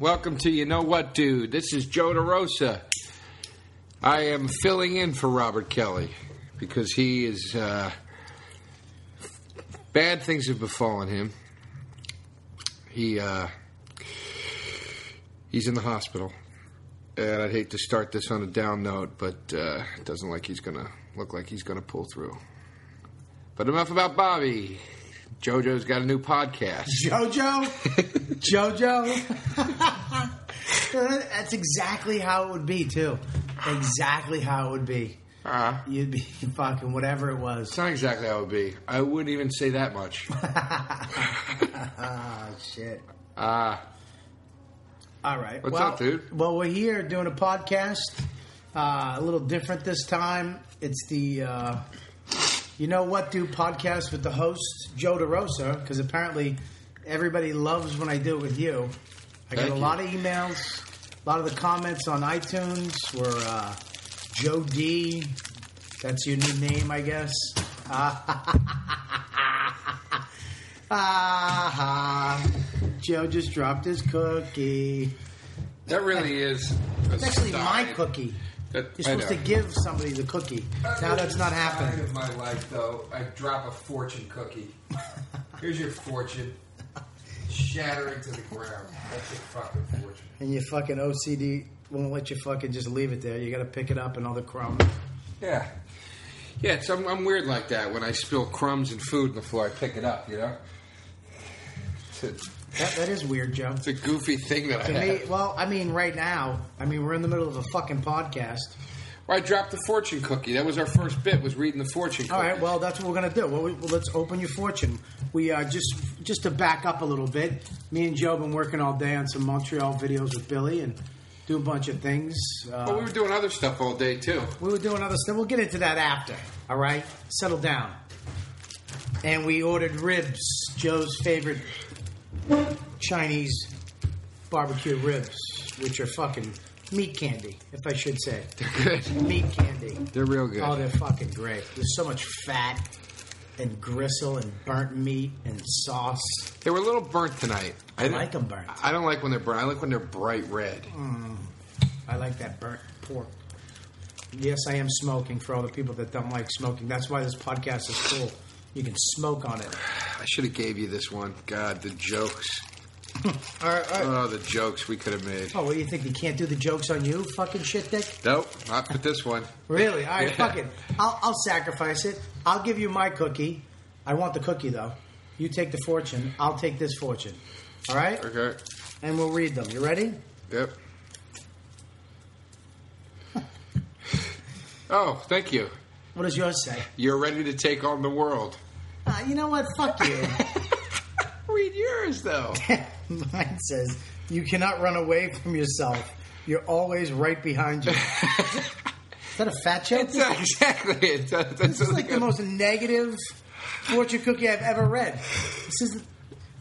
Welcome to You Know What, Dude. This is Joe DeRosa. I am filling in for Robert Kelly because he is. Uh, bad things have befallen him. He. Uh, he's in the hospital. And I'd hate to start this on a down note, but uh, it doesn't like he's to look like he's going to pull through. But enough about Bobby. JoJo's got a new podcast. Jojo, Jojo. That's exactly how it would be too. Exactly how it would be. Uh, You'd be fucking whatever it was. it's not exactly how it would be. I wouldn't even say that much. Ah, shit. Uh, All right. What's well, up, dude? Well, we're here doing a podcast. Uh, a little different this time. It's the uh, you know what, dude podcast with the host Joe DeRosa because apparently everybody loves when I do it with you. I got Thank a you. lot of emails. A lot of the comments on iTunes were uh, Joe D. That's your new name, I guess. Ah, Joe just dropped his cookie. that really is. a It's actually style. my cookie. That- You're supposed to give somebody the cookie. Now that's not Side happening. of my life, though, I drop a fortune cookie. Here's your fortune, shattering to the ground. That's your fucking fortune. And your fucking OCD won't let you fucking just leave it there. You got to pick it up and all the crumbs. Yeah, yeah. It's, I'm, I'm weird like that. When I spill crumbs and food on the floor, I pick it up. You know, it's a, That, that is weird, Joe. it's a goofy thing that I To have. me, well, I mean, right now, I mean, we're in the middle of a fucking podcast. Well, I dropped the fortune cookie. That was our first bit. Was reading the fortune. cookie. All right, well, that's what we're gonna do. Well, we, well let's open your fortune. We uh, just just to back up a little bit. Me and Joe have been working all day on some Montreal videos with Billy and do a bunch of things. Uh, But we were doing other stuff all day too. We were doing other stuff. We'll get into that after. All right, settle down. And we ordered ribs, Joe's favorite Chinese barbecue ribs, which are fucking meat candy, if I should say. They're good. Meat candy. They're real good. Oh, they're fucking great. There's so much fat and gristle and burnt meat and sauce. They were a little burnt tonight. I like 'em burnt. I don't like when they're burnt. I like when they're bright red. Mm. I like that burnt pork. Yes, I am smoking for all the people that don't like smoking. That's why this podcast is cool. You can smoke on it. I should have gave you this one. God, the jokes. All right, all right. Oh, the jokes we could have made. Oh, what do you think? You can't do the jokes on you, fucking shit dick? Nope, not with this one. Really? All right, Yeah. fuck it. I'll, I'll sacrifice it. I'll give you my cookie. I want the cookie, though. You take the fortune. I'll take this fortune. All right? Okay. And we'll read them. You ready? Yep. Oh, thank you. What does yours say? You're ready to take on the world. Uh, you know what? Fuck you. Read yours, though. Mine says, You cannot run away from yourself. You're always right behind you. Is that a fat joke? It's not exactly It's, That- That's This is like the most negative fortune cookie I've ever read. This is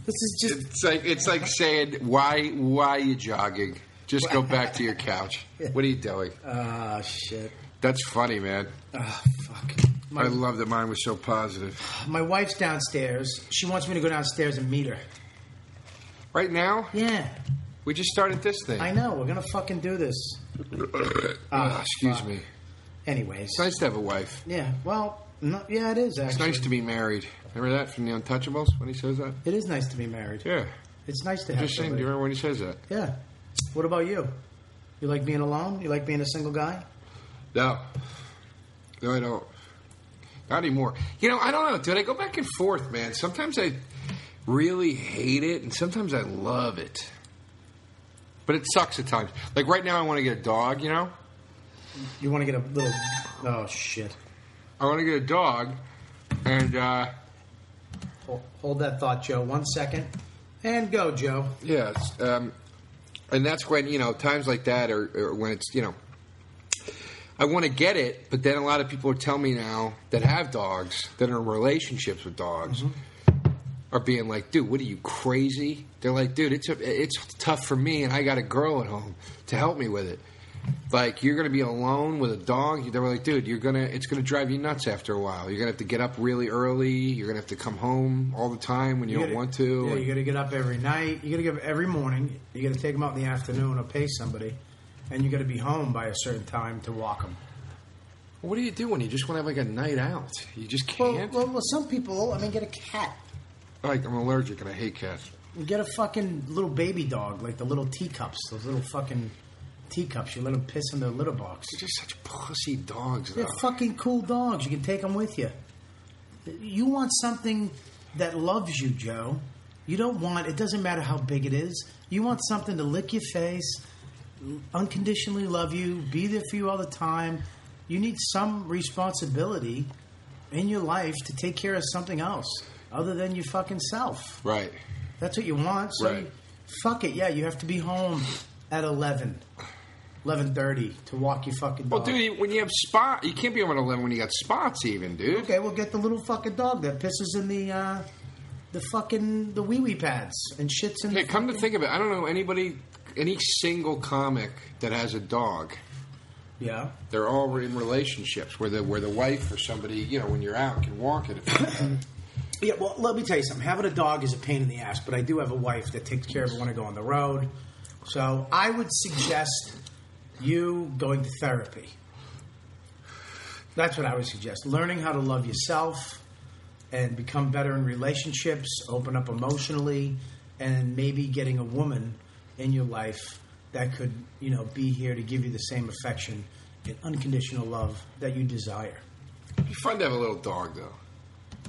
this is just It's like it's like saying why why are you jogging? Just go back to your couch. What are you doing? ah shit. That's funny, man. Ah fuck. I love that mine was so positive. my wife's downstairs. She wants me to go downstairs and meet her. Right now, Yeah, we just started this thing. I know. We're gonna fucking do this. Ah, excuse fuck. me. Anyways. It's nice to have a wife. Yeah. Well, no, yeah, it is It's nice to be married. Remember that from The Untouchables when he says that? It is nice to be married. Yeah. It's nice to have. Just saying, do you remember when he says that? Yeah. What about you? You like being alone? You like being a single guy? No. No, I don't. Not anymore. You know, I don't know, dude. I go back and forth, man. Sometimes I really hate it, and sometimes I love it. But it sucks at times. Like right now, I want to get a dog, you know? You want to get a little? Oh shit! I want to get a dog, and, uh, Hold, hold that thought, Joe. One second, and go, Joe. Yes. um, and that's when you know times like that, or, or when it's you know, I want to get it, but then a lot of people are telling me now that have dogs that are in relationships with dogs. Mm-hmm. Are being like, dude, what are you crazy? They're like, dude, it's a, it's tough for me, and I got a girl at home to help me with it. Like you're gonna be alone with a dog. They were like, dude, you're gonna it's gonna drive you nuts after a while. You're gonna have to get up really early. You're gonna have to come home all the time when you, don't gotta- want to. Yeah, you got to get up every night. You got to get up every morning. You got to take them out in the afternoon or pay somebody, and you got to be home by a certain time to walk them. What do you do when you just want to have like a night out? You just Well, can't. well, well, some people. I mean, get a cat. like I'm allergic and I hate cats. Get a fucking little baby dog, like the little teacups, those little fucking teacups. You let them piss in their litter box. They're just such pussy dogs. They're Though. fucking cool dogs. You can take them with you. You want something that loves you, Joe. You don't want. It doesn't matter how big it is. You want something to lick your face, unconditionally love you, be there for you all the time. You need some responsibility in your life to take care of something else other than your fucking self. Right. That's what you want. So Right. fuck it. Yeah, you have to be home at 11, 11.30 to walk your fucking dog. Well, dude, when you have spot, you can't be home at eleven when you got spots, even, dude. Okay, we'll get the little fucking dog that pisses in the uh, the fucking the wee wee pads and shits in. Hey, the come to think of it, I don't know anybody, any single comic that has a dog. yeah. They're all in relationships where the where the wife or somebody, you know, when you're out, can walk it. Yeah, well, let me tell you something. Having a dog is a pain in the ass, but I do have a wife that takes care of it when I go on the road. So I would suggest you going to therapy. That's what I would suggest. Learning how to love yourself and become better in relationships, open up emotionally, and maybe getting a woman in your life that could, you know, be here to give you the same affection and unconditional love that you desire. It'd be fun to have a little dog, though.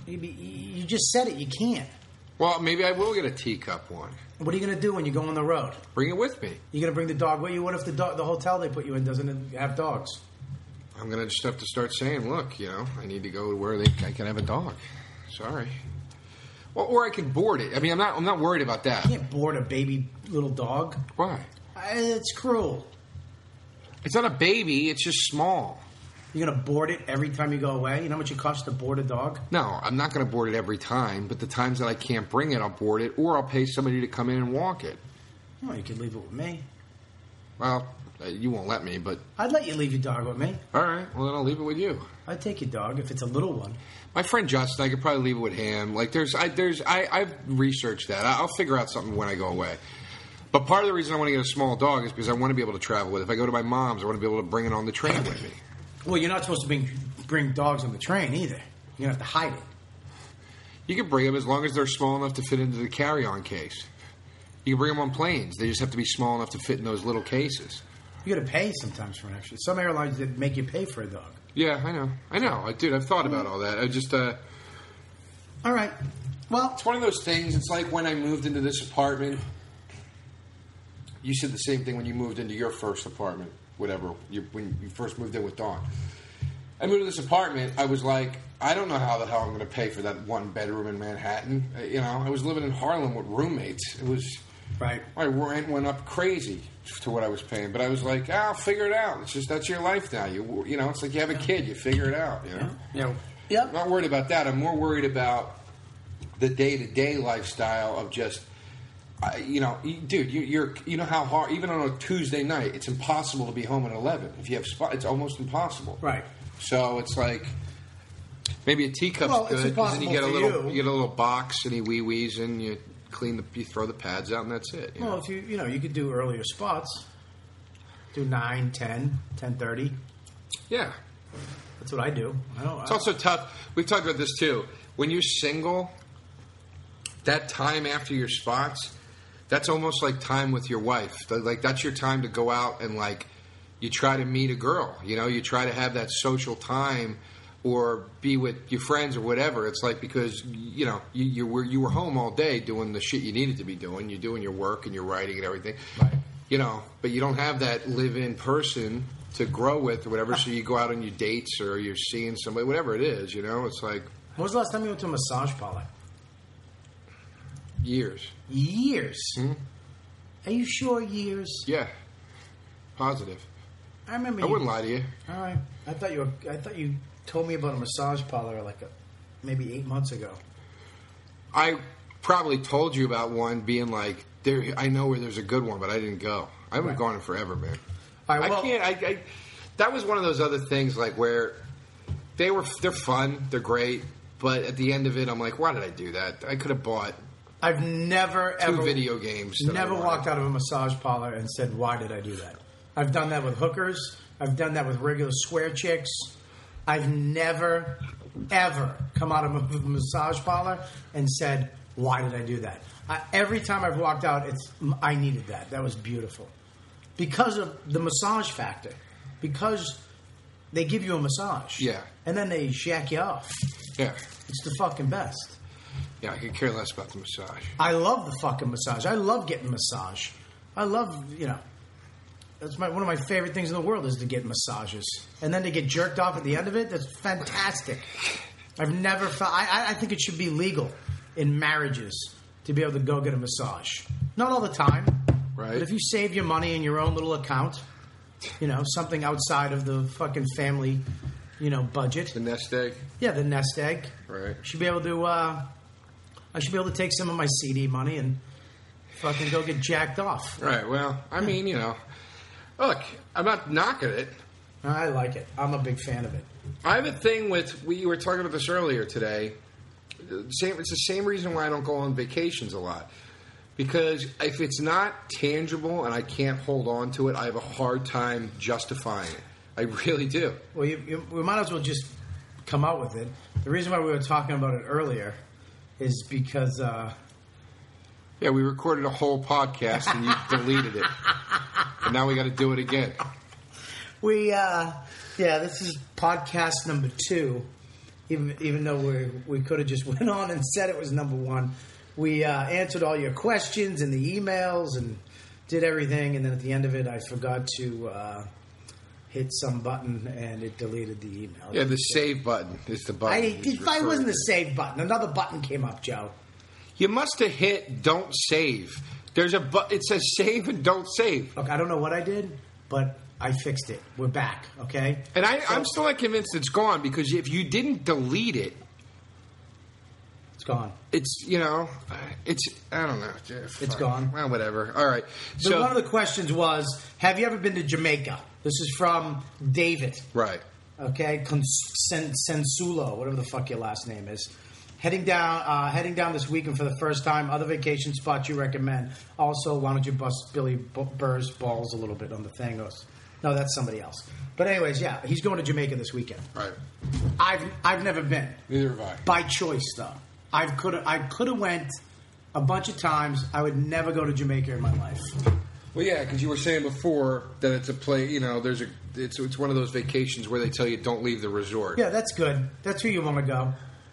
Maybe you just said it. You can't. Well, maybe I will get a teacup one. What are you going to do when you go on the road? Bring it with me. You're going to bring the dog with you? What if the dog, the hotel they put you in doesn't have dogs? I'm gonna just have to start saying, look, you know, I need to go where they I can have a dog. Sorry. Well, or I can board it. I mean, I'm not. I'm not worried about that. You can't board a baby little dog. Why? I- It's cruel. It's not a baby. It's just small. You're to board it every time you go away. You know how much it costs to board a dog? No, I'm not going to board it every time. But the times that I can't bring it, I'll board it, or I'll pay somebody to come in and walk it. Oh, you could leave it with me. Well, Uh, you won't let me, but I'd let you leave your dog with me. all right. Well, then I'll leave it with you. I'd take your dog if it's a little one. My friend Justin, I could probably leave it with him. Like, there's, I, there's, I, I've researched that. I- I'll figure out something when I go away. But part of the reason I want to get a small dog is because I want to be able to travel with. it. If I go to my mom's, I want to be able to bring it on the train with me. Well, you're not supposed to bring, bring dogs on the train either. You're going to have to hide it. You can bring them as long as they're small enough to fit into the carry-on case. You can bring them on planes. They just have to be small enough to fit in those little cases. You got to pay sometimes for an extra. Some airlines that make you pay for a dog. Yeah, I know. I know. I dude, I've thought about all that. I just uh All right. Well, it's one of those things. It's like when I moved into this apartment. You said the same thing when you moved into your first apartment, whatever. You, when you first moved in with Dawn. I moved to this apartment. I was like, I don't know how the hell I'm going to pay for that one bedroom in Manhattan. Uh, You know, I was living in Harlem with roommates. It was right. my rent went up crazy to what I was paying. But I was like, ah, I'll figure it out. It's just that's your life now. You you know, it's like you have a kid. You figure it out. You know. You know, I'm not worried about that. I'm more worried about the day to day lifestyle of just, I you know, dude, you, you're you know how hard even on a Tuesday night, it's impossible to be home at eleven. If you have spot, it's almost impossible. Right. So it's like maybe a teacup's Well, it's good because then you get a impossible little you. you. get a little box and he wee wees and you clean the you throw the pads out and that's it. you Well, know? if you you know you could do earlier spots, do 9, 10, 10.30. yeah. That's what I do. I don't. It's also tough. We've talked about this too. When you're single, that time after your spots, that's almost like time with your wife. Like that's your time to go out and like you try to meet a girl. You know, you try to have that social time or be with your friends or whatever. It's like because you know you, you were you were home all day doing the shit you needed to be doing. You're doing your work and you're writing and everything. Right. You know, but you don't have that live-in person to grow with or whatever. So you go out on your dates or you're seeing somebody, whatever it is. You know, it's like when was the last time you went to a massage parlor? years. Years. Hmm? Are you sure years? Yeah, positive. I remember. I you- wouldn't lie to you. All right. I thought you were. I thought you told me about a massage parlor like a, maybe eight months ago. I probably told you about one being like, there. I know where there's a good one, but I didn't go. I haven't Right. gone in forever, man. Right. I can't. I, I that was one of those other things like where they were. They're fun. They're great. But at the end of it, I'm like, why did I do that? I could have bought I've never two ever video games. never walked out of a massage parlor and said, "Why did I do that?" I've done that with hookers. I've done that with regular square chicks. I've never, ever come out of a massage parlor and said, "Why did I do that?" I, every time I've walked out, it's I needed that. That was beautiful because of the massage factor. Because they give you a massage, Yeah. and then they shack you off. Yeah, It's the fucking best. yeah. I could care less about the massage. I love the fucking massage. I love getting massage. I love, you know, that's my one of my favorite things in the world is to get massages, and then to get jerked off at the end of it. That's fantastic. I've never felt. I, I- think it should be legal in marriages to be able to go get a massage. Not all the time, Right. But if you save your money in your own little account, you know, something outside of the fucking family, you know, budget. The nest egg. Yeah, the nest egg. Right. Should be able to. Uh, I should be able to take some of my CD money and fucking go get jacked off. Right. Well, I mean, you know, look, I'm not knocking it. I like it. I'm a big fan of it. I have a thing with we were talking about this earlier today. Same, it's the same reason why I don't go on vacations a lot. Because if it's not tangible and I can't hold on to it, I have a hard time justifying it. I really do. Well, you, you, we might as well just come out with it. The reason why we were talking about it earlier is because uh, Yeah, we recorded a whole podcast and you deleted it, and now we got to do it again. we, uh, yeah, this is podcast number two. Even even though we we could have just went on and said it was number one, we uh, answered all your questions and the emails and did everything, and then at the end of it, I forgot to uh, hit some button and it deleted the email. Yeah, the save button is the button. I, he's it wasn't the save button. Another button came up, Joe. You must have hit "Don't save." There's a bu- it says "Save" and "Don't save," Look, I don't know what I did, but I fixed it. We're back, okay? and I, So- I'm still not convinced it's gone because if you didn't delete it, It's gone. it's you know, it's I don't know. It's uh, gone. Well, whatever. All right. So, So one of the questions was, have you ever been to Jamaica? This is from David, right. okay? Consen- Sensulo, whatever the fuck your last name is. Heading down, uh, heading down this weekend for the first time. Other vacation spots you recommend? Also, why don't you bust Billy Burr's balls a little bit on the thangos? No, that's somebody else. But anyways, yeah, he's going to Jamaica this weekend. Right. I've I've never been. Neither have I. by choice though. I could I could have went a bunch of times. I would never go to Jamaica in my life. Well, yeah, because you were saying before that it's a play. You know, there's a it's it's one of those vacations where they tell you don't leave the resort. Yeah, that's good. That's where you want to go.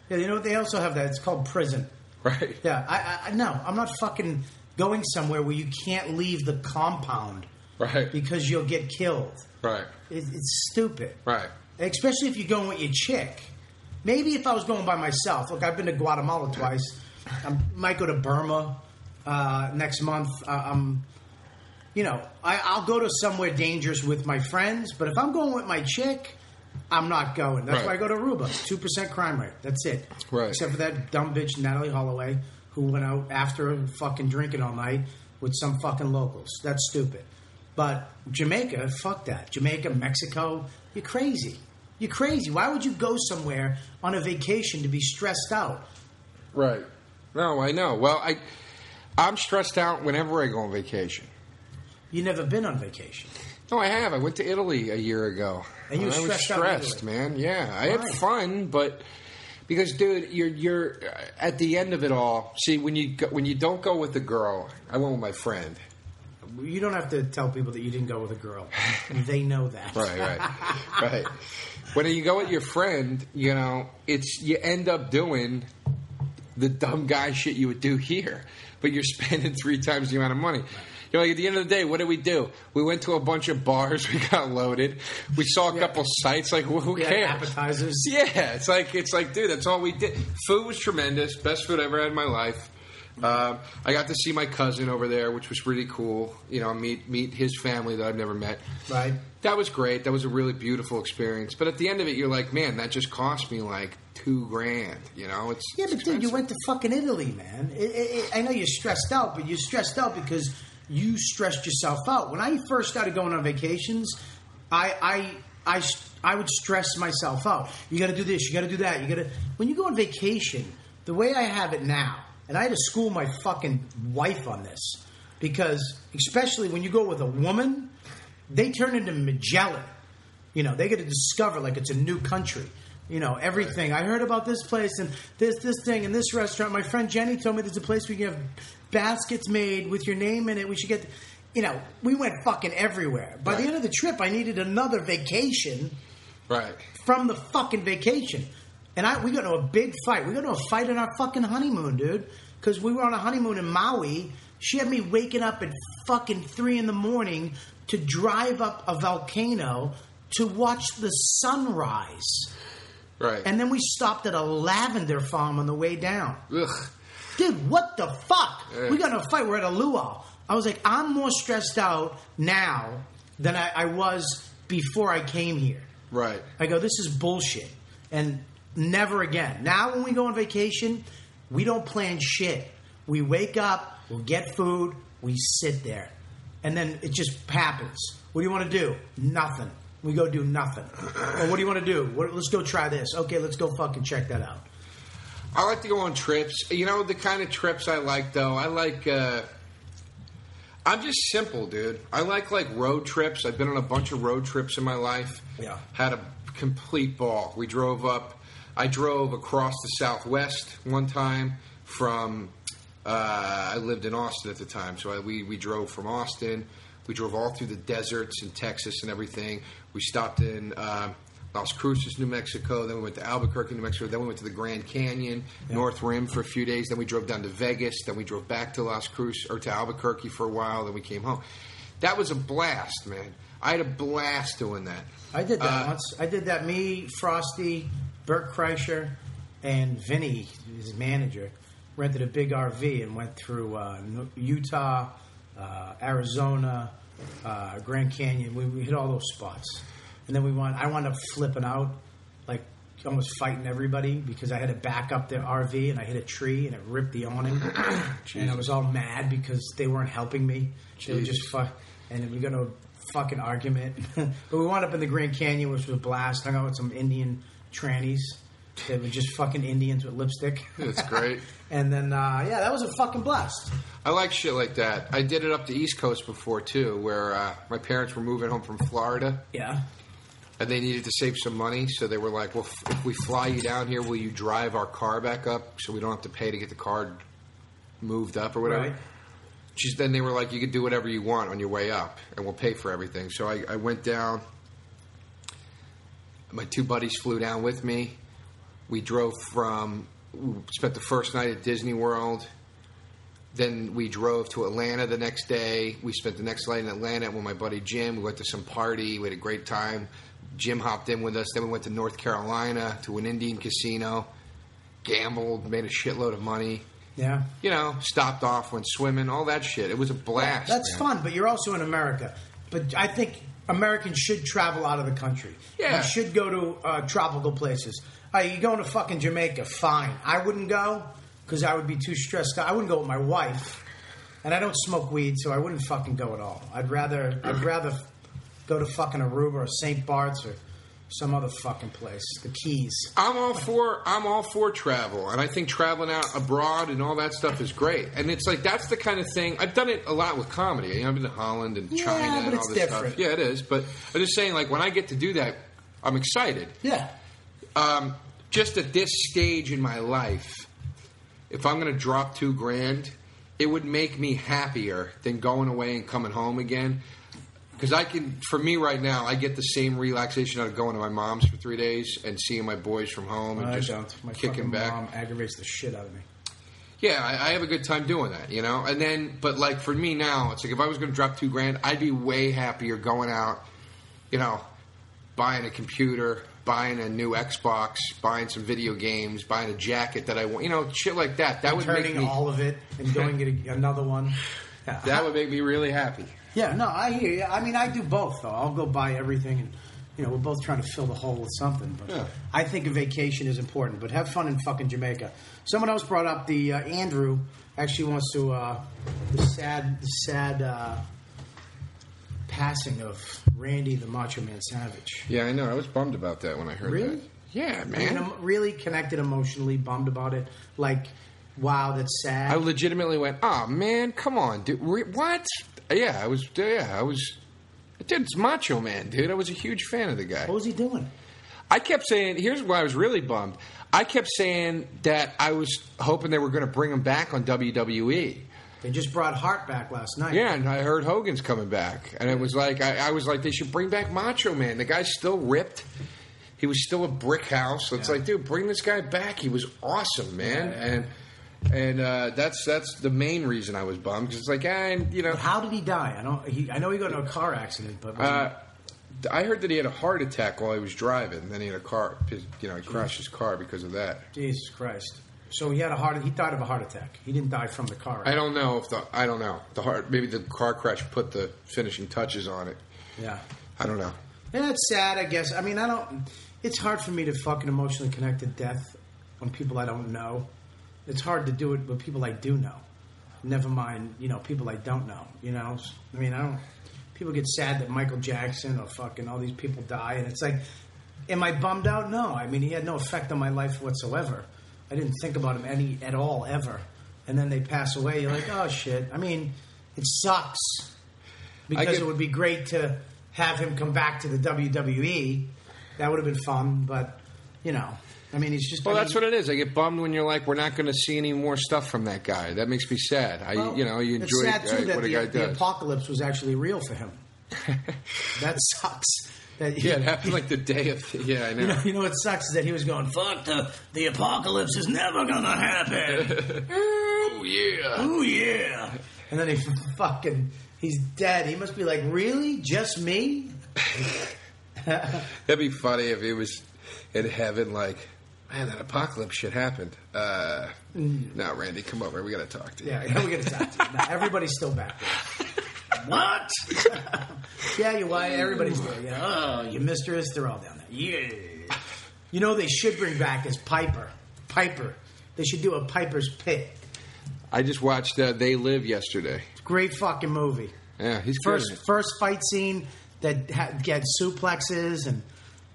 Yeah, you know what? They also have that. It's called prison. Right. Yeah, I, I- no, I'm not fucking going somewhere where you can't leave the compound Right. because you'll get killed. Right. It, it's stupid. Right. especially if you're going with your chick. Maybe if I was going by myself. Look, I've been to Guatemala twice. I might go to Burma uh, next month. Uh, I'm, you know, I, I'll go to somewhere dangerous with my friends. But if I'm going with my chick, I'm not going. That's Right. why I go to Aruba. Two percent crime rate. That's it. Right. Except for that dumb bitch Natalee Holloway who went out after fucking drinking all night with some fucking locals. That's stupid. But Jamaica, fuck that. Jamaica, Mexico, you're crazy. You're crazy. Why would you go somewhere on a vacation to be stressed out? Right. No, I know. Well, I I'm stressed out whenever I go on vacation. You never been on vacation. No, I have. I went to Italy a year ago. And you were I was stressed out in stressed, Italy. man. Yeah, I Why? had fun, but because, dude, you're you're at the end of it all. See, when you go, when you don't go with the girl, I went with my friend. You don't have to tell people that you didn't go with a girl. they know that. Right, right, right. When you go with your friend, you know, it's you end up doing the dumb guy shit you would do here, but you're spending three times the amount of money. You know, like at the end of the day, what did we do? We went to a bunch of bars. We got loaded. We saw a couple sites. Like, who who Yeah, cares? appetizers. Yeah, it's like it's like, dude, that's all we did. Food was tremendous. Best food I ever had in my life. Um, I got to see my cousin over there, which was really cool. You know, meet meet his family that I've never met. Right. That was great. That was a really beautiful experience. But at the end of it, you're like, man, that just cost me like two grand. You know, it's Yeah, but dude, you went to fucking Italy, man. It, it, it, I know you're stressed out, but you're stressed out because you stressed yourself out. When I first started going on vacations, I I I, I would stress myself out. You got to do this. You got to do that. You got to. When you go on vacation, the way I have it now, and I had to school my fucking wife on this because, especially when you go with a woman, they turn into Magellan. You know, they get to discover like it's a new country. You know, everything. I heard about this place and this this thing and this restaurant. My friend Jenny told me there's a place where you can have baskets made with your name in it. We should get. You know, we went fucking everywhere. By the end of the trip, I needed another vacation right. from the fucking vacation. And I we got into a big fight. We got into a fight on our fucking honeymoon, dude. Because we were on a honeymoon in Maui. She had me waking up at fucking three in the morning to drive up a volcano to watch the sunrise. Right. And then we stopped at a lavender farm on the way down. Ugh. Dude, what the fuck? Yeah. We got in a fight. We're at a luau. I was like, I'm more stressed out now than I, I was before I came here. Right. I go, this is bullshit. And never again. Now, when we go on vacation, we don't plan shit. We wake up, we'll get food, we sit there. And then it just happens. What do you want to do? Nothing. We go do nothing. Or what do you want to do? What, let's go try this. Okay, let's go fucking check that out. I like to go on trips. You know the kind of trips I like though. I like. uh I'm just simple, dude. I like like road trips. I've been on a bunch of road trips in my life. Yeah. Had a complete ball. We drove up. I drove across the Southwest one time from. Uh, I lived in Austin at the time, so I, we we drove from Austin. We drove all through the deserts in Texas and everything. We stopped in uh, Las Cruces, New Mexico. Then we went to Albuquerque, New Mexico. Then we went to the Grand Canyon, North Rim for a few days. Then we drove down to Vegas. Then we drove back to Las Cruces or to Albuquerque for a while. Then we came home. That was a blast, man. I had a blast doing that. I did that Uh, once. I did that. Me, Frosty, Bert Kreischer, and Vinny, his manager, rented a big RV and went through uh, Utah, uh, Arizona, uh, Grand Canyon. We, we hit all those spots, and then we went. I wound up flipping out, like almost fighting everybody because I had to back up the RV and I hit a tree and it ripped the awning, and I was all mad because they weren't helping me. They were just fuck, and then we got a fucking argument. but we wound up in the Grand Canyon, which was a blast. Hung out with some Indian trannies. They were just fucking Indians with lipstick. That's great. and then, uh, yeah, that was a fucking blast. I like shit like that. I did it up the East Coast before too, where uh, my parents were moving home from Florida. Yeah. and they needed to save some money, so they were like, "Well, f- if we fly you down here, will you drive our car back up so we don't have to pay to get the car moved up or whatever?" Right. She's, then they were like, "You can do whatever you want on your way up, and we'll pay for everything." So I, I went down. My two buddies flew down with me. We drove from. We spent the first night at Disney World. Then we drove to Atlanta the next day. We spent the next night in Atlanta with my buddy Jim. We went to some party. We had a great time. Jim hopped in with us. Then we went to North Carolina to an Indian casino, gambled, made a shitload of money. Yeah. You know, stopped off, went swimming, all that shit. It was a blast. That's man. fun, but you're also in America. But I think Americans should travel out of the country. Yeah. You should go to uh, tropical places. Uh, you going to fucking Jamaica? Fine. I wouldn't go because I would be too stressed out. I wouldn't go with my wife, and I don't smoke weed, so I wouldn't fucking go at all. I'd rather I'd rather go to fucking Aruba or St. Bart's or some other fucking place. The Keys. I'm all for I'm all for travel, and I think traveling out abroad and all that stuff is great. And it's like that's the kind of thing I've done it a lot with comedy. You know, I've been to Holland and Yeah, China and all it's this different. stuff. Yeah, it is. But I'm just saying, like when I get to do that, I'm excited. Yeah. Um, just at this stage in my life, if I'm going to drop two grand, it would make me happier than going away and coming home again. Because I can, for me right now, I get the same relaxation out of going to my mom's for three days and seeing my boys from home and I just don't. My kicking back. mom aggravates the shit out of me. Yeah, I, I have a good time doing that, you know. And then, but like for me now, it's like if I was going to drop two grand, I'd be way happier going out, you know, buying a computer, buying a new Xbox, buying some video games, buying a jacket that I want, you know, shit like that. That would make me all of it and going get another one. Yeah. that would make me really happy. Yeah, no, I hear you. I mean, I do both though. I'll go buy everything, and you know, we're both trying to fill the hole with something. But Yeah. I think a vacation is important. But have fun in fucking Jamaica. Someone else brought up the uh, Andrew actually wants to uh, the sad, the sad uh, passing of Randy the Macho Man Savage. Yeah, I know. I was bummed about that when I heard Really? that. Yeah, man. mean, I'm really connected emotionally, bummed about it. Like, wow, that's sad. I legitimately went, "Oh man, come on, dude! Re- what?" Yeah, I was. Yeah, I was. Dude, it's Macho Man, dude. I was a huge fan of the guy. what was he doing? I kept saying, here's why I was really bummed. I kept saying that I was hoping they were going to bring him back on WWE. They just brought Hart back last night. Yeah, and I heard Hogan's coming back, and it was like I, I was like, they should bring back Macho Man. The guy's still ripped. He was still a brick house. It's Yeah. like, dude, bring this guy back. He was awesome, man. Yeah. And and uh, that's that's the main reason I was bummed because it's like, ah, you know, But how did he die? I don't. He, I know he got in a car accident, but was he- Uh, I heard that he had a heart attack while he was driving. Then he had a car, you know, he crashed his car because of that. Jesus Christ. So he had a heart. He died of a heart attack. He didn't die from the car. I don't know if the I don't know the heart. Maybe the car crash put the finishing touches on it. Yeah. I don't know. And it's sad, I guess. I mean, I don't. It's hard for me to fucking emotionally connect to death on people I don't know. It's hard to do it with people I do know. Never mind, you know, people I don't know. You know, I mean, I don't. People get sad that Michael Jackson or fucking all these people die, and it's like, am I bummed out? No. I mean, he had no effect on my life whatsoever. I didn't think about him any at all ever. And then they pass away. You're like, oh shit. I mean, it sucks because get- it would be great to have him come back to the WWE. That would have been fun, but you know, I mean, he's just. Well, I that's mean, what it is. I get bummed when you're like, we're not going to see any more stuff from that guy. That makes me sad. I, well, you know, you enjoy sad too uh, that what a the, guy the does. apocalypse was actually real for him. that sucks. That yeah, it happened like the day of. Yeah, I know. You know, you know what sucks is that he was going, "Fuck the the apocalypse is never gonna happen." oh yeah. oh yeah, and then he fucking he's dead. He must be like, really, just me? That'd be funny if he was in heaven, like, man, that apocalypse shit happened. Uh, no, Randy, come over. We got to talk to you. Yeah, yeah, we're gonna talk to you. Now, everybody's still back there. What? yeah, you why? Everybody's there. Yeah. Oh, your mistress, they're all down there. Yeah. You know they should bring back is Piper. Piper. They should do a Piper's Pit. I just watched uh, They Live yesterday. Great fucking movie. Yeah, he's First, good. first fight scene that ha- gets suplexes and.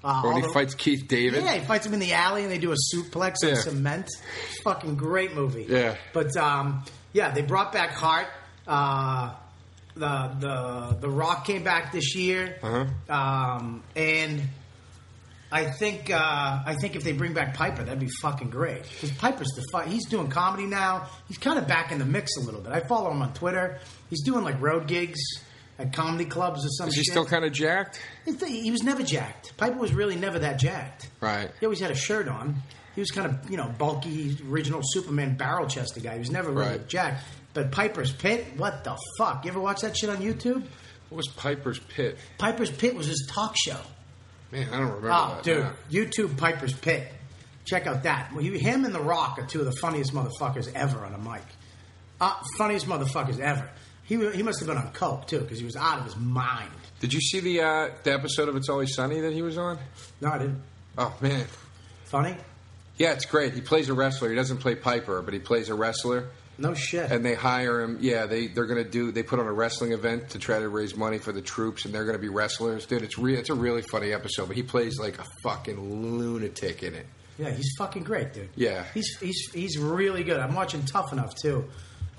Uh, When he the- fights Keith David. Yeah, he fights him in the alley and they do a suplex on cement. Fucking great movie. Yeah. But um, yeah, they brought back Hart. Uh, the the the Rock came back this year, Uh-huh. um, and I think uh, I think if they bring back Piper, that'd be fucking great. Because Piper's the fu- he's doing comedy now. He's kind of back in the mix a little bit. I follow him on Twitter. He's doing like road gigs at comedy clubs or something. Is he still kind of jacked? He was never jacked. Piper was really never that jacked. Right. He always had a shirt on. He was kind of, you know, bulky, original Superman barrel chested guy. He was never really Right. jacked. But Piper's Pit, what the fuck? You ever watch that shit on YouTube? What was Piper's Pit? Piper's Pit was his talk show. Man, I don't remember Oh, that. dude. YouTube Piper's Pit. Check out that. Well, you, him and The Rock are two of the funniest motherfuckers ever on a mic. Uh, funniest motherfuckers ever. He, he must have been on coke too because he was out of his mind. Did you see the uh, the episode of It's Always Sunny that he was on? No, I didn't. Oh man, Funny? yeah, it's great. He plays a wrestler. He doesn't play Piper, but he plays a wrestler. No shit. And they hire him. Yeah, they they're gonna do. They put on a wrestling event to try to raise money for the troops, and they're gonna be wrestlers, dude. It's re- it's a really funny episode. But he plays like a fucking lunatic in it. Yeah, he's fucking great, dude. Yeah. he's he's he's really good. I'm watching Tough Enough too.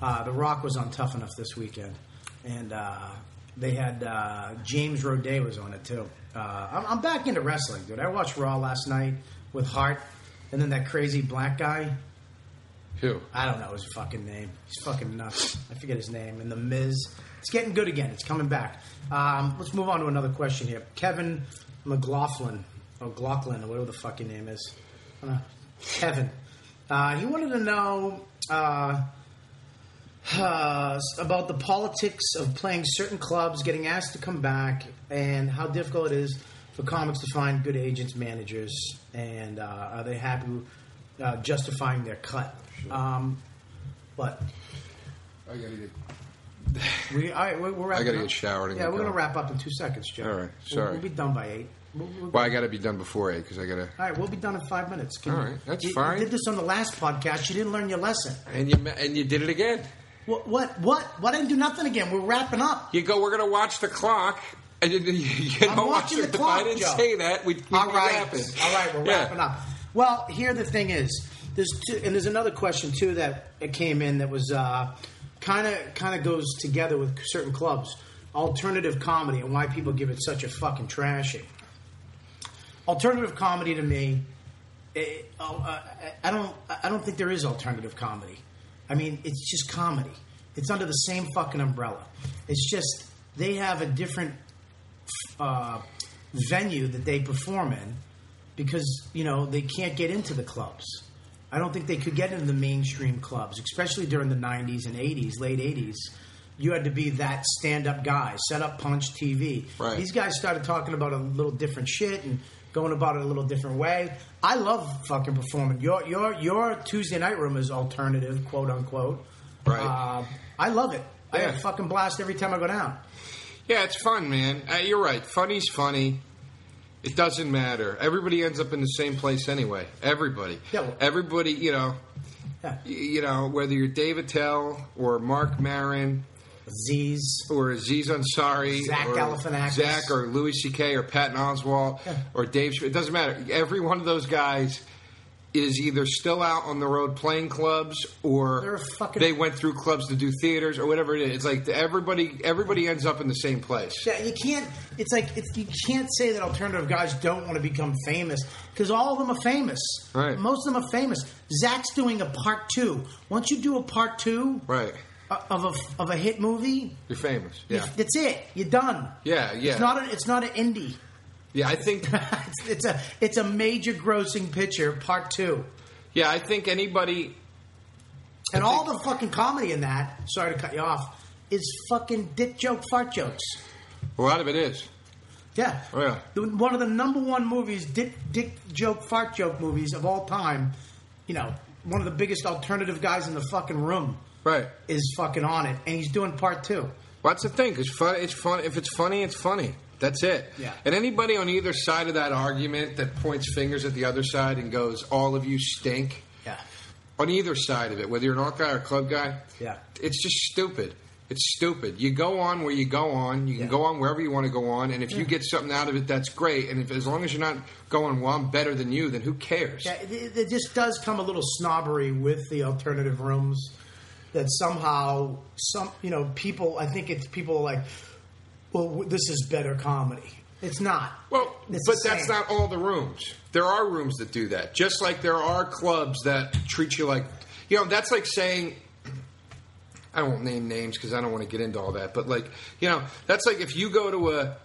Uh, the Rock was on Tough Enough this weekend, and uh, they had uh, James Roday was on it too. Uh, I'm, I'm back into wrestling, dude. I watched Raw last night with Hart, and then that crazy black guy. Who? I don't know his fucking name. He's fucking nuts. I forget his name. And the Miz. It's getting good again. It's coming back. Um, let's move on to another question here. Kevin McLaughlin or Glockland or whatever the fucking name is. I. Kevin. Uh, he wanted to know uh, uh, about the politics of playing certain clubs, getting asked to come back, and how difficult it is for comics to find good agents, managers, and uh, are they happy uh, justifying their cut? Um, but I gotta get. we, right, we're, wrapping I gotta up. get showered and Yeah, get we're gonna going. wrap up in two seconds, Joe. All right, We'll- sorry. We'll, be done by eight. We'll, we'll- Well, I gotta be done before eight because I gotta. all right, we'll be done in five minutes. Can All you- right, that's you, fine. You did this on the last podcast. You didn't learn your lesson. And you and you did it again. What? What? What? I didn't do nothing again. We're wrapping up. You go. We're gonna watch the clock. And you, you I'm don't watch watching the clock, I didn't Joe. say that. We, we All right, wrapping. all right, we're wrapping up. Well, here the thing is, there's two, and there's another question too that it came in that was kind of kind of goes together with certain clubs, alternative comedy, and why people give it such a fucking trashing. Alternative comedy to me, it, oh, uh, I don't I don't think there is alternative comedy. I mean, it's just comedy. It's under the same fucking umbrella. It's just they have a different uh, venue that they perform in because you know they can't get into the clubs. I don't think they could get into the mainstream clubs, especially during the '90s and '80s, late '80s. You had to be that stand-up guy, set up punch TV. Right. These guys started talking about a little different shit and going about it a little different way. I love fucking performing. Your your your Tuesday night room is alternative, quote unquote. Right. Uh, I love it. I Yeah. have fucking blast every time I go down. Yeah, it's fun, man. Uh, you're right. Funny's funny. It doesn't matter. Everybody ends up in the same place anyway. Everybody. Yeah, well- Everybody, you know, Yeah. y- you know, whether you're Dave Attell or Marc Maron Z's. or Aziz Ansari Zach or Galifianakis. Zach or Louis C.K. or Patton Oswalt or Dave. It doesn't matter. Every one of those guys is either still out on the road playing clubs or fucking- they went through clubs to do theaters or whatever it is. It's like everybody everybody ends up in the same place. Yeah, you can't. It's like it's, you can't say that alternative guys don't want to become famous because all of them are famous. Right. Most of them are famous. Zach's doing a part two. Once you do a part two Right. of a of a hit movie, You're famous. Yeah. that's it. You're done. Yeah, yeah. It's not. A, it's not an indie. Yeah, I think it's, it's a it's a major grossing picture. Part two. yeah, I think anybody And all the fucking comedy in that, sorry to cut you off, is fucking dick joke, fart jokes. a lot of it is. Yeah. Oh, yeah. The- One of the number one movies, dick, dick joke, fart joke movies of all time. You know, one of the biggest alternative guys in the fucking room Right. is fucking on it, and he's doing part two. Well, that's the thing, because fun, it's fun. If it's funny, it's funny. That's it. Yeah. And anybody on either side of that argument that points fingers at the other side and goes, "All of you stink," Yeah. on either side of it, whether you're an art guy or a club guy, Yeah. it's just stupid. It's stupid. You go on where you go on. You can Yeah. go on wherever you want to go on, and if you get something out of it, that's great. And if as long as you're not going, "Well, I'm better than you," then who cares? Yeah, it, it just does come a little snobbery with the alternative rooms. That somehow, some you know, people. I think it's people like, well, this is better comedy. It's not. Well, It's but that's not all the rooms. There are rooms that do that. Just like there are clubs that treat you like, you know, that's like saying, I won't name names because I don't want to get into all that. But like, you know, that's like if you go to a,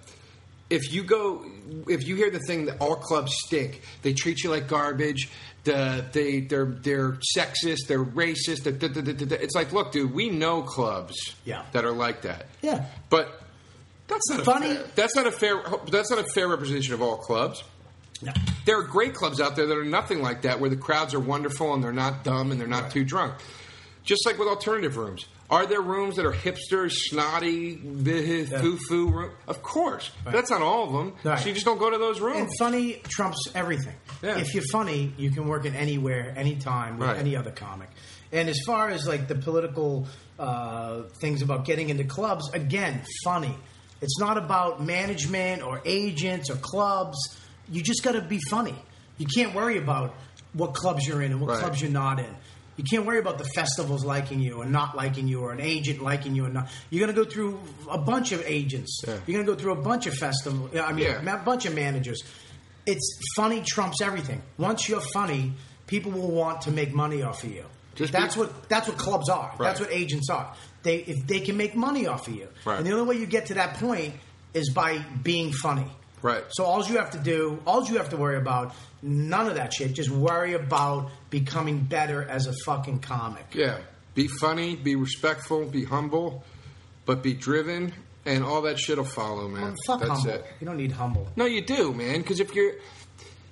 if you go, if you hear the thing that all clubs stink, they treat you like garbage. The, they they're they're sexist, they're racist. It's like, look, dude, we know clubs Yeah. that are like that. Yeah. But that's not Funny- A fair, that's not a fair. That's not a fair representation of all clubs. No. There are great clubs out there that are nothing like that, where the crowds are wonderful and they're not dumb and they're not too drunk. Just like with alternative rooms, are there rooms that are hipsters, snotty, foo foo room? Of course, Right. that's not all of them. Right. So you just don't go to those rooms. And funny trumps everything. Yeah. If you're funny, you can work it anywhere, anytime, with Right. any other comic. And as far as like the political uh, things about getting into clubs, again, funny. It's not about management or agents or clubs. You just got to be funny. You can't worry about what clubs you're in and what Right. clubs you're not in. You can't worry about the festivals liking you or not liking you or an agent liking you or not. You're going to go through a bunch of agents. Yeah. You're going to go through a bunch of festivals. I mean, Yeah. a bunch of managers. It's funny trumps everything. Once you're funny, people will want to make money off of you. Just that's be- what that's what clubs are. That's what agents are. They if they can make money off of you, Right. and the only way you get to that point is by being funny. Right. So all you have to do, all you have to worry about, none of that shit. Just worry about becoming better as a fucking comic. yeah, be funny, be respectful, be humble, but be driven and all that shit'll follow, man. Well, fuck That's humble. it. You don't need humble. No, you do, man. Because if you're,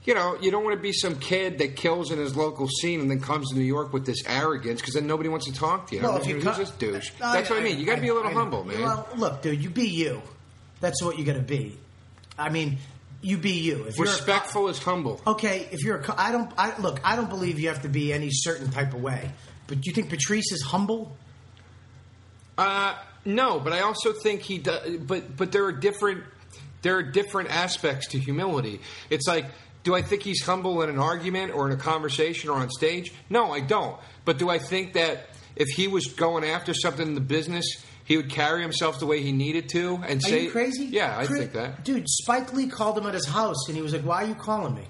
you know, you don't want to be some kid that kills in his local scene and then comes to New York with this arrogance because then nobody wants to talk to you. Well, I if you who's co- this douche? No, That's what I mean. You got to be a little I humble, man. Well, look, dude, you be you. That's what you got to be. I mean, you be you. If you're a Respectful is humble. okay, if you're a, I don't, I look, I don't believe you have to be any certain type of way. But do you think Patrice is humble? Uh, no, but I also think he does. But but there are different there are different aspects to humility. It's like, do I think he's humble in an argument or in a conversation or on stage? No, I don't. But do I think that if he was going after something in the business, he would carry himself the way he needed to and Are say, you crazy? Yeah, I Cra- think that. Dude, Spike Lee called him at his house, and he was like, "Why are you calling me?"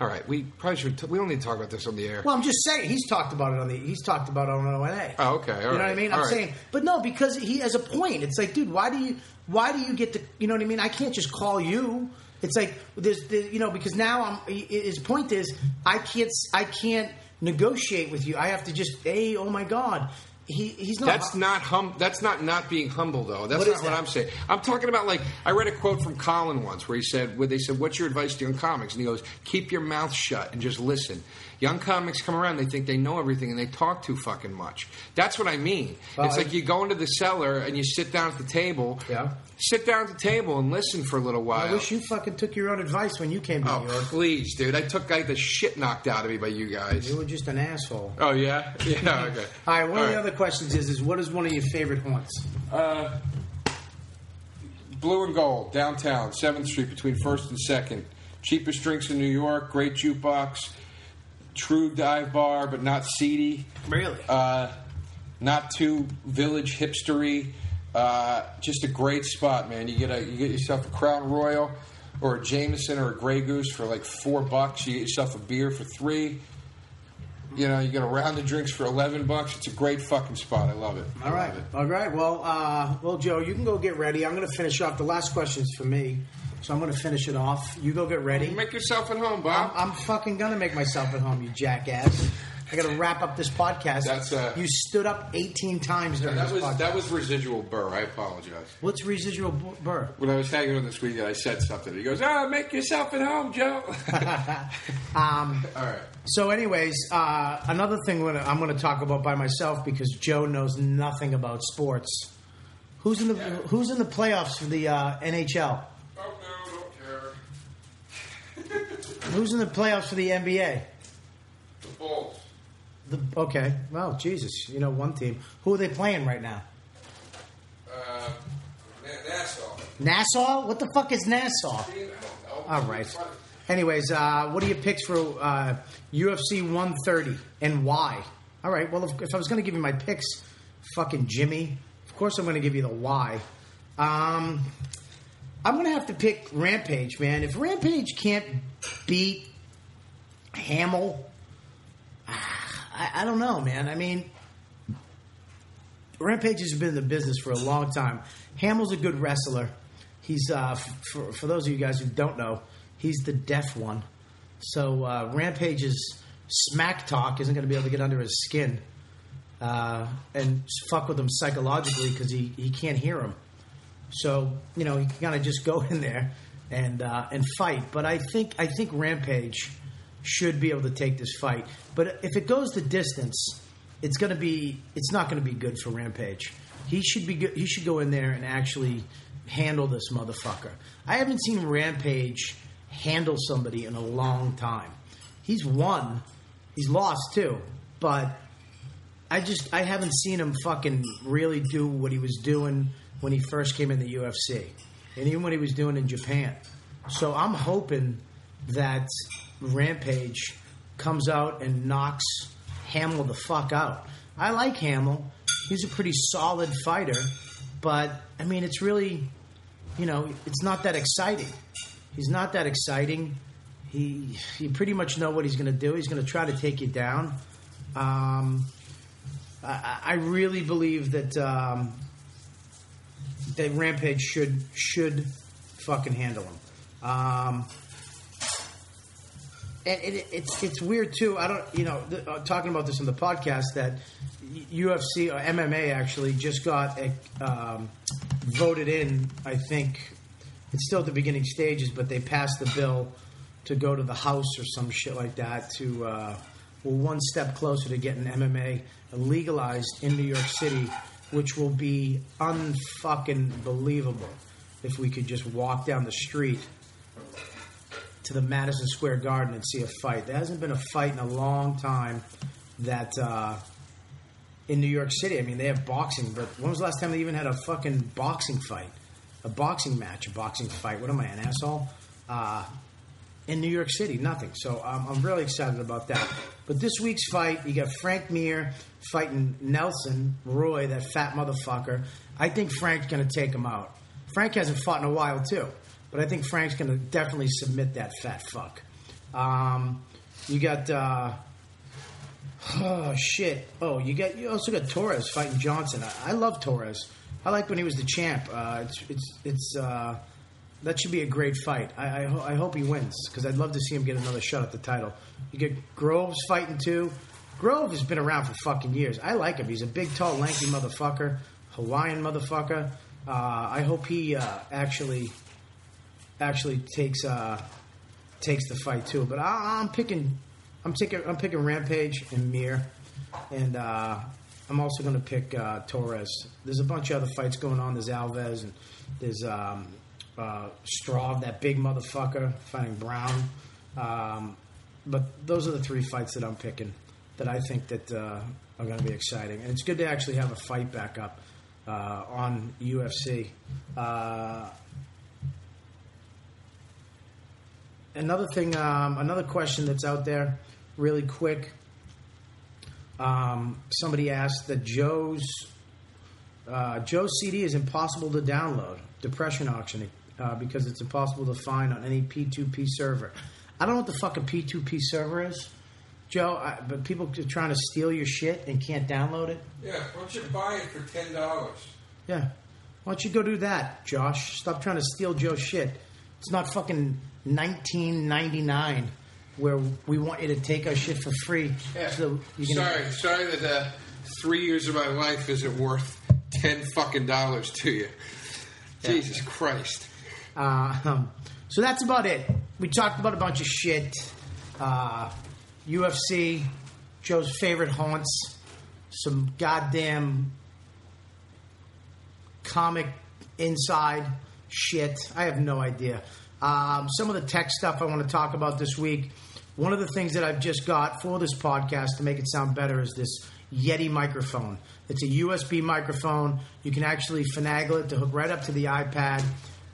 All right, we probably should. T- we don't need to talk about this on the air. Well, I'm just saying he's talked about it on the he's talked about it on ONA. Oh, okay, all you know what I mean? all I'm right. saying, but no, because he has a point. It's like, dude, why do you why do you get to you know what I mean? I can't just call you. It's like there's the, you know because now I'm his point is I can't I can't negotiate with you. I have to just hey oh my god he he's not That's not hum. That's not not being humble though. That's What not what that? I'm saying. I'm talking about like I read a quote from Colin once where he said, "Where they said, what's your advice to young comics?" And he goes, "Keep your mouth shut and just listen." Young comics come around, they think they know everything, and they talk too fucking much. That's what I mean. Well, it's I- like you go into the cellar and you sit down at the table. Yeah. Sit down at the table and listen for a little while. I wish you fucking took your own advice when you came to Oh New York. please, dude! I took like the shit knocked out of me by you guys. You were just an asshole. Oh yeah, yeah. Okay. All right, one All of the right. other questions is is what is one of your favorite haunts? Uh, Blue and Gold, downtown, 7th Street, between 1st and 2nd. Cheapest drinks in New York, great jukebox, true dive bar, but not seedy. Really? Uh, not too village hipstery. Uh, just a great spot, man. You get a you get yourself a Crown Royal or a Jameson or a Grey Goose for like four bucks. You get yourself a beer for three. You know, you get a round of drinks for eleven bucks. It's a great fucking spot. I love it. I All right. love it. All right. Well, uh, well, Joe, you can go get ready. I'm going to finish off. The last question's for me, so I'm going to finish it off. You go get ready. Make yourself at home, I'm, Bob. I'm fucking going to make myself at home, you jackass. I got to wrap up this podcast. That's, uh, you stood up 18 times during that this was podcast. that was residual burr. I apologize. What's residual burr? When I was hanging on this weekend, I said something. He goes, "Ah, make yourself at home, Joe." Um, All right. so, anyways, uh, another thing I'm going to talk about by myself because Joe knows nothing about sports. Who's in the Who's in the playoffs for the uh, NHL? Who's in the playoffs for the NBA? The Bulls. The, okay. Well, Jesus, you know one team. Who are they playing right now? Uh, Nassau. Nassau? What the fuck is Nassau? I don't know. All right. Anyways, uh, what are your picks for uh, UFC 130 and why? All right. Well, if, if I was going to give you my picks, fucking Jimmy, of course I'm going to give you the why. Um, I'm to have to pick Rampage, man. If Rampage can't beat Hamill, I, I don't know, man. I mean, Rampage has been in the business for a long time. Hamill's a good wrestler. He's uh, for for those of you guys who don't know, he's the deaf one. So uh, Rampage's smack talk isn't going to be able to get under his skin uh, and fuck with him psychologically because he, he can't hear him. So you know he can kind of just go in there and uh, and fight. But I think I think Rampage should be able to take this fight. But if it goes the distance, it's going to be it's not going to be good for Rampage. He should be he should go in there and actually handle this motherfucker. I haven't seen Rampage handle somebody in a long time. He's won, he's lost too, but I just I haven't seen him fucking really do what he was doing when he first came in the UFC, and even what he was doing in Japan. So I'm hoping that Rampage comes out and knocks Hamill the fuck out. I like Hamill; he's a pretty solid fighter, but I mean, it's really, you know, it's not that exciting. He's not that exciting. He you pretty much know what he's going to do. He's going to try to take you down. Um, I, I really believe that um, that Rampage should should fucking handle him. Um, and it, it's it's weird too. I don't, you know, th- uh, talking about this on the podcast that UFC or MMA actually just got a, um, voted in. I think it's still at the beginning stages, but they passed the bill to go to the House or some shit like that to uh, well one step closer to getting MMA legalized in New York City, which will be unfucking believable if we could just walk down the street to the Madison Square Garden and see a fight. There hasn't been a fight in a long time that uh, in New York City. I mean, they have boxing, but when was the last time they even had a fucking boxing fight? A boxing match, a boxing fight. What am I, an asshole? Uh, in New York City, nothing. So um, I'm really excited about that. But this week's fight, you got Frank Mir fighting Nelson Roy, that fat motherfucker. I think Frank's going to take him out. Frank hasn't fought in a while too, but I think Frank's going to definitely submit that fat fuck. Um, you got uh, oh shit. Oh, you got you also got Torres fighting Johnson. I, I love Torres. I like when he was the champ. Uh, it's it's it's uh, that should be a great fight. I I, ho- I hope he wins because I'd love to see him get another shot at the title. You get Groves fighting too. Grove has been around for fucking years. I like him. He's a big, tall, lanky motherfucker, Hawaiian motherfucker. Uh, I hope he uh, actually actually takes uh, takes the fight too. But I, I'm picking I'm taking I'm picking Rampage and Mir, and uh, I'm also going to pick uh, Torres. There's a bunch of other fights going on. There's Alves and there's um, uh, Straw, that big motherfucker fighting Brown. Um, but those are the three fights that I'm picking that I think that uh, are going to be exciting, and it's good to actually have a fight back up uh, on UFC. Uh, another thing, um, another question that's out there, really quick. Um, somebody asked that Joe's uh, Joe's CD is impossible to download. Depression auctioning uh, because it's impossible to find on any P2P server. I don't know what the fuck a P2P server is, Joe. I, but people are trying to steal your shit and can't download it. Yeah, why don't you buy it for ten dollars? Yeah. Why don't you go do that, Josh? Stop trying to steal Joe's shit. It's not fucking 1999 where we want you to take our shit for free. Yeah. So sorry, sorry that uh, three years of my life isn't worth ten fucking dollars to you. Jesus Christ. Uh, um, so that's about it. We talked about a bunch of shit. Uh, UFC, Joe's favorite haunts, some goddamn comic inside shit. I have no idea. Um, some of the tech stuff I want to talk about this week. One of the things that I've just got for this podcast to make it sound better is this Yeti microphone. It's a USB microphone. You can actually finagle it to hook right up to the iPad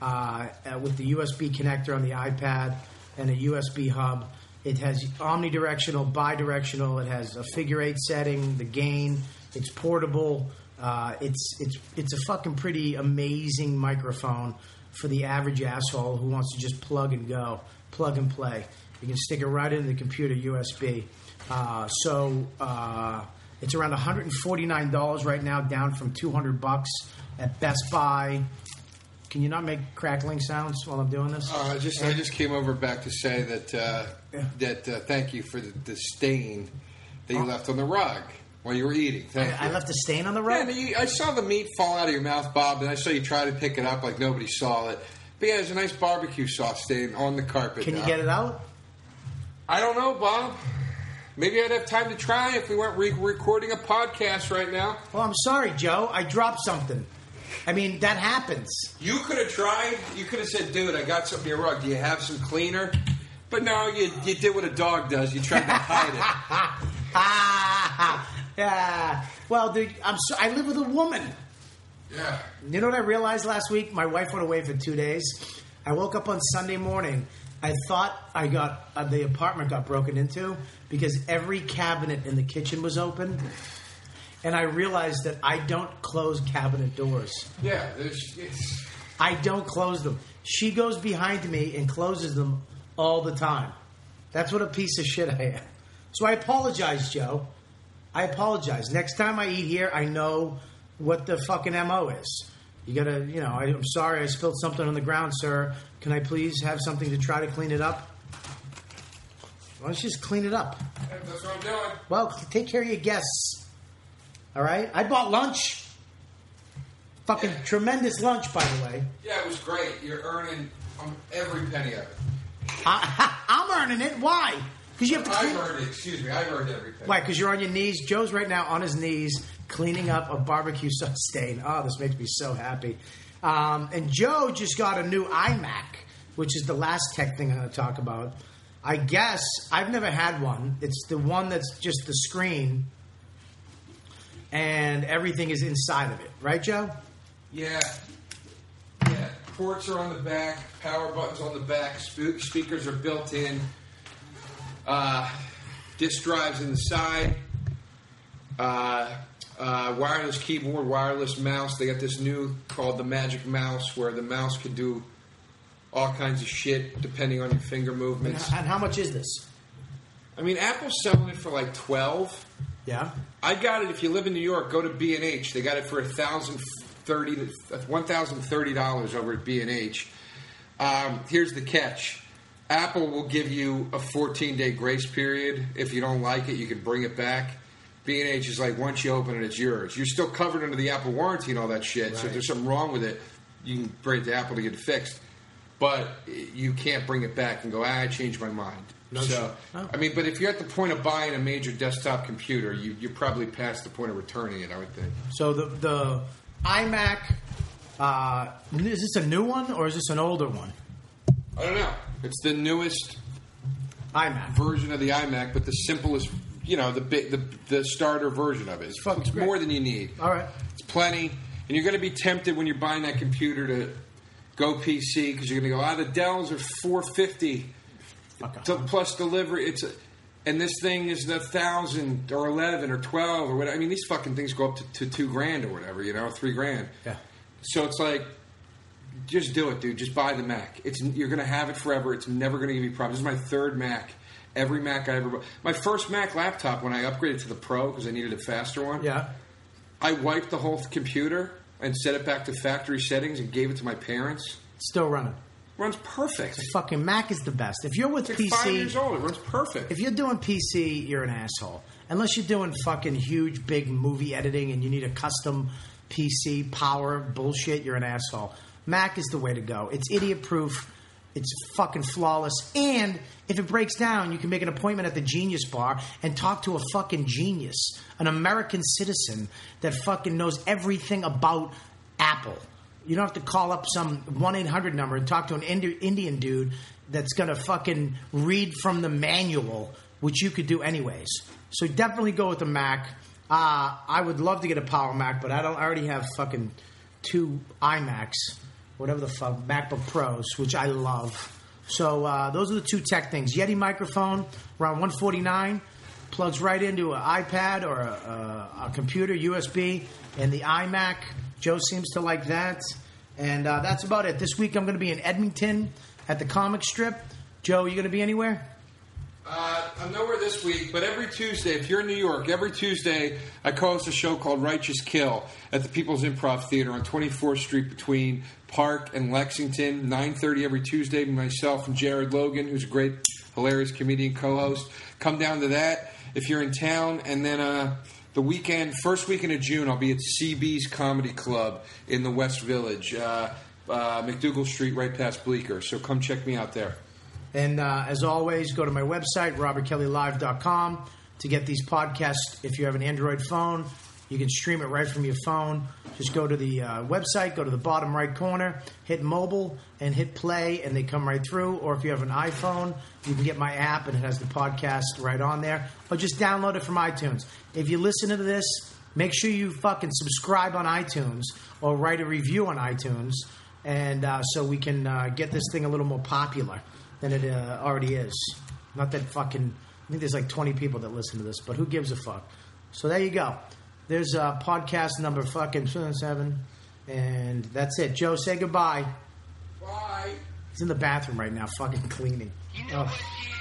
uh, uh, with the USB connector on the iPad and a USB hub. It has omnidirectional, bidirectional. It has a figure eight setting, the gain. It's portable. Uh, it's it's it's a fucking pretty amazing microphone for the average asshole who wants to just plug and go, plug and play. You can stick it right into the computer USB. Uh, so uh, it's around $149 right now, down from 200 bucks at Best Buy. Can you not make crackling sounds while I'm doing this? Uh, I just I just came over back to say that uh, Yeah. that uh, thank you for the, the stain that you left on the rug while you were eating. Thank Oh. I, you. I left a stain on the rug. and you, I saw the meat fall out of your mouth, Bob, and I saw you try to pick it up like nobody saw it. But yeah, there's a nice barbecue sauce stain on the carpet. Can you get it out? I don't know, Bob. Maybe I'd have time to try if we weren't re- recording a podcast right now. Well, I'm sorry, Joe. I dropped something. I mean, that happens. You could have tried. You could have said, "Dude, I got something in your rug. Do you have some cleaner?" But no, you you did what a dog does. You tried to hide it. Ah, yeah. Well, dude, I'm so, I live with a woman. Yeah. You know what I realized last week? My wife went away for two days. I woke up on Sunday morning. I thought I got uh, the apartment got broken into because every cabinet in the kitchen was open, and I realized that I don't close cabinet doors. Yeah. There's, it's, I don't close them. She goes behind me and closes them all the time. That's what a piece of shit I am. So I apologize, Joe. I apologize. Next time I eat here, I know what the fucking mo is. You gotta, you know. I, I'm sorry, I spilled something on the ground, sir. Can I please have something to try to clean it up? Why don't you just clean it up? That's what I'm doing. Well, take care of your guests. All right? I bought lunch. Fucking Yeah. tremendous lunch, by the way. Yeah, it was great. You're earning um, every penny of it. I, I'm earning it. Why? Because you have to I've earned it. Excuse me. I've earned every penny. Why? Because you're on your knees. Joe's right now on his knees cleaning up a barbecue sauce stain. Oh, this makes me so happy. Um, and Joe just got a new iMac, which is the last tech thing I'm going to talk about. I guess I've never had one. It's the one that's just the screen, and everything is inside of it, right, Joe? Yeah. Yeah. Ports are on the back. Power buttons on the back. Spe- speakers are built in. Uh, disk drives in the side. Uh, uh, wireless keyboard, wireless mouse. They got this new called the Magic Mouse, where the mouse can do all kinds of shit depending on your finger And, movements. and how much is this? I mean, Apple's selling it for like twelve. Yeah. I got it. If you live in New York, go to B and H. They got it for a thousand thirty one thousand thirty dollars over at B and H. Um, here's the catch: Apple will give you a fourteen day grace period. If you don't like it, you can bring it back. B and H is like once you open it, it's yours. You're still covered under the Apple warranty and all that shit. So if there's something wrong with it, you can bring it to Apple to get it fixed. But you can't bring it back and go, ah, I changed my mind. No so. Oh. I mean, but if you're at the point of buying a major desktop computer, you, you're probably past the point of returning it, I would think. So the the iMac uh, is this a new one or is this an older one? I don't know. It's the newest iMac. version of the iMac, but the simplest, you know, the big, the, the starter version of it. It's, it's great. more than you need. All right. It's plenty. And you're going to be tempted when you're buying that computer to go PC because you're going to go, ah, the Dells are 450 Fuck to, plus delivery. It's a, and this thing is a thousand or eleven or twelve or whatever. I mean, these fucking things go up to, to two grand or whatever, you know, three grand. Yeah. So it's like, just do it, dude. Just buy the Mac. It's you're gonna have it forever. It's never gonna give you problems. This is my third Mac. Every Mac I ever bought. My first Mac laptop when I upgraded to the Pro because I needed a faster one. Yeah. I wiped the whole computer and set it back to factory settings and gave it to my parents. Still running. Runs perfect. Fucking Mac is the best. If you're with It's like five years PC, old. It runs perfect. if you're doing PC, you're an asshole. Unless you're doing fucking huge, big movie editing and you need a custom PC power bullshit, you're an asshole. Mac is the way to go. It's idiot proof. It's fucking flawless. And if it breaks down, you can make an appointment at the Genius Bar and talk to a fucking genius, an American citizen that fucking knows everything about Apple. You don't have to call up some 1 800 number and talk to an Indi- Indian dude that's going to fucking read from the manual, which you could do anyways. So definitely go with the Mac. Uh, I would love to get a Power Mac, but I don't. I already have fucking two iMacs, whatever the fuck, MacBook Pros, which I love. So uh, those are the two tech things. Yeti microphone around 149 plugs right into an iPad or a, a, a computer USB, and the iMac. Joe seems to like that, and uh, that's about it. This week I'm going to be in Edmonton at the comic strip. Joe, you going to be anywhere? Uh, I'm nowhere this week, but every Tuesday, if you're in New York, every Tuesday I co-host a show called Righteous Kill at the People's Improv Theater on 24th Street between Park and Lexington. 9:30 every Tuesday. Myself and Jared Logan, who's a great, hilarious comedian co-host, come down to that if you're in town, and then uh, the weekend, first weekend of June, I'll be at CB's Comedy Club in the West Village, uh, uh, MacDougal Street, right past Bleecker. So come check me out there. And uh, as always, go to my website, robertkellylive.com, to get these podcasts. If you have an Android phone, you can stream it right from your phone. Just go to the uh, website, go to the bottom right corner, hit mobile, and hit play, and they come right through. Or if you have an iPhone, you can get my app, and it has the podcast right on there. Or just download it from iTunes. If you listen to this, make sure you fucking subscribe on iTunes or write a review on iTunes, and uh, so we can uh, get this thing a little more popular than it uh, already is. Not that fucking. I think there's like 20 people that listen to this, but who gives a fuck? So there you go. There's uh, podcast number fucking seven, and that's it. Joe, say goodbye. Bye. He's in the bathroom right now, fucking cleaning. You know G?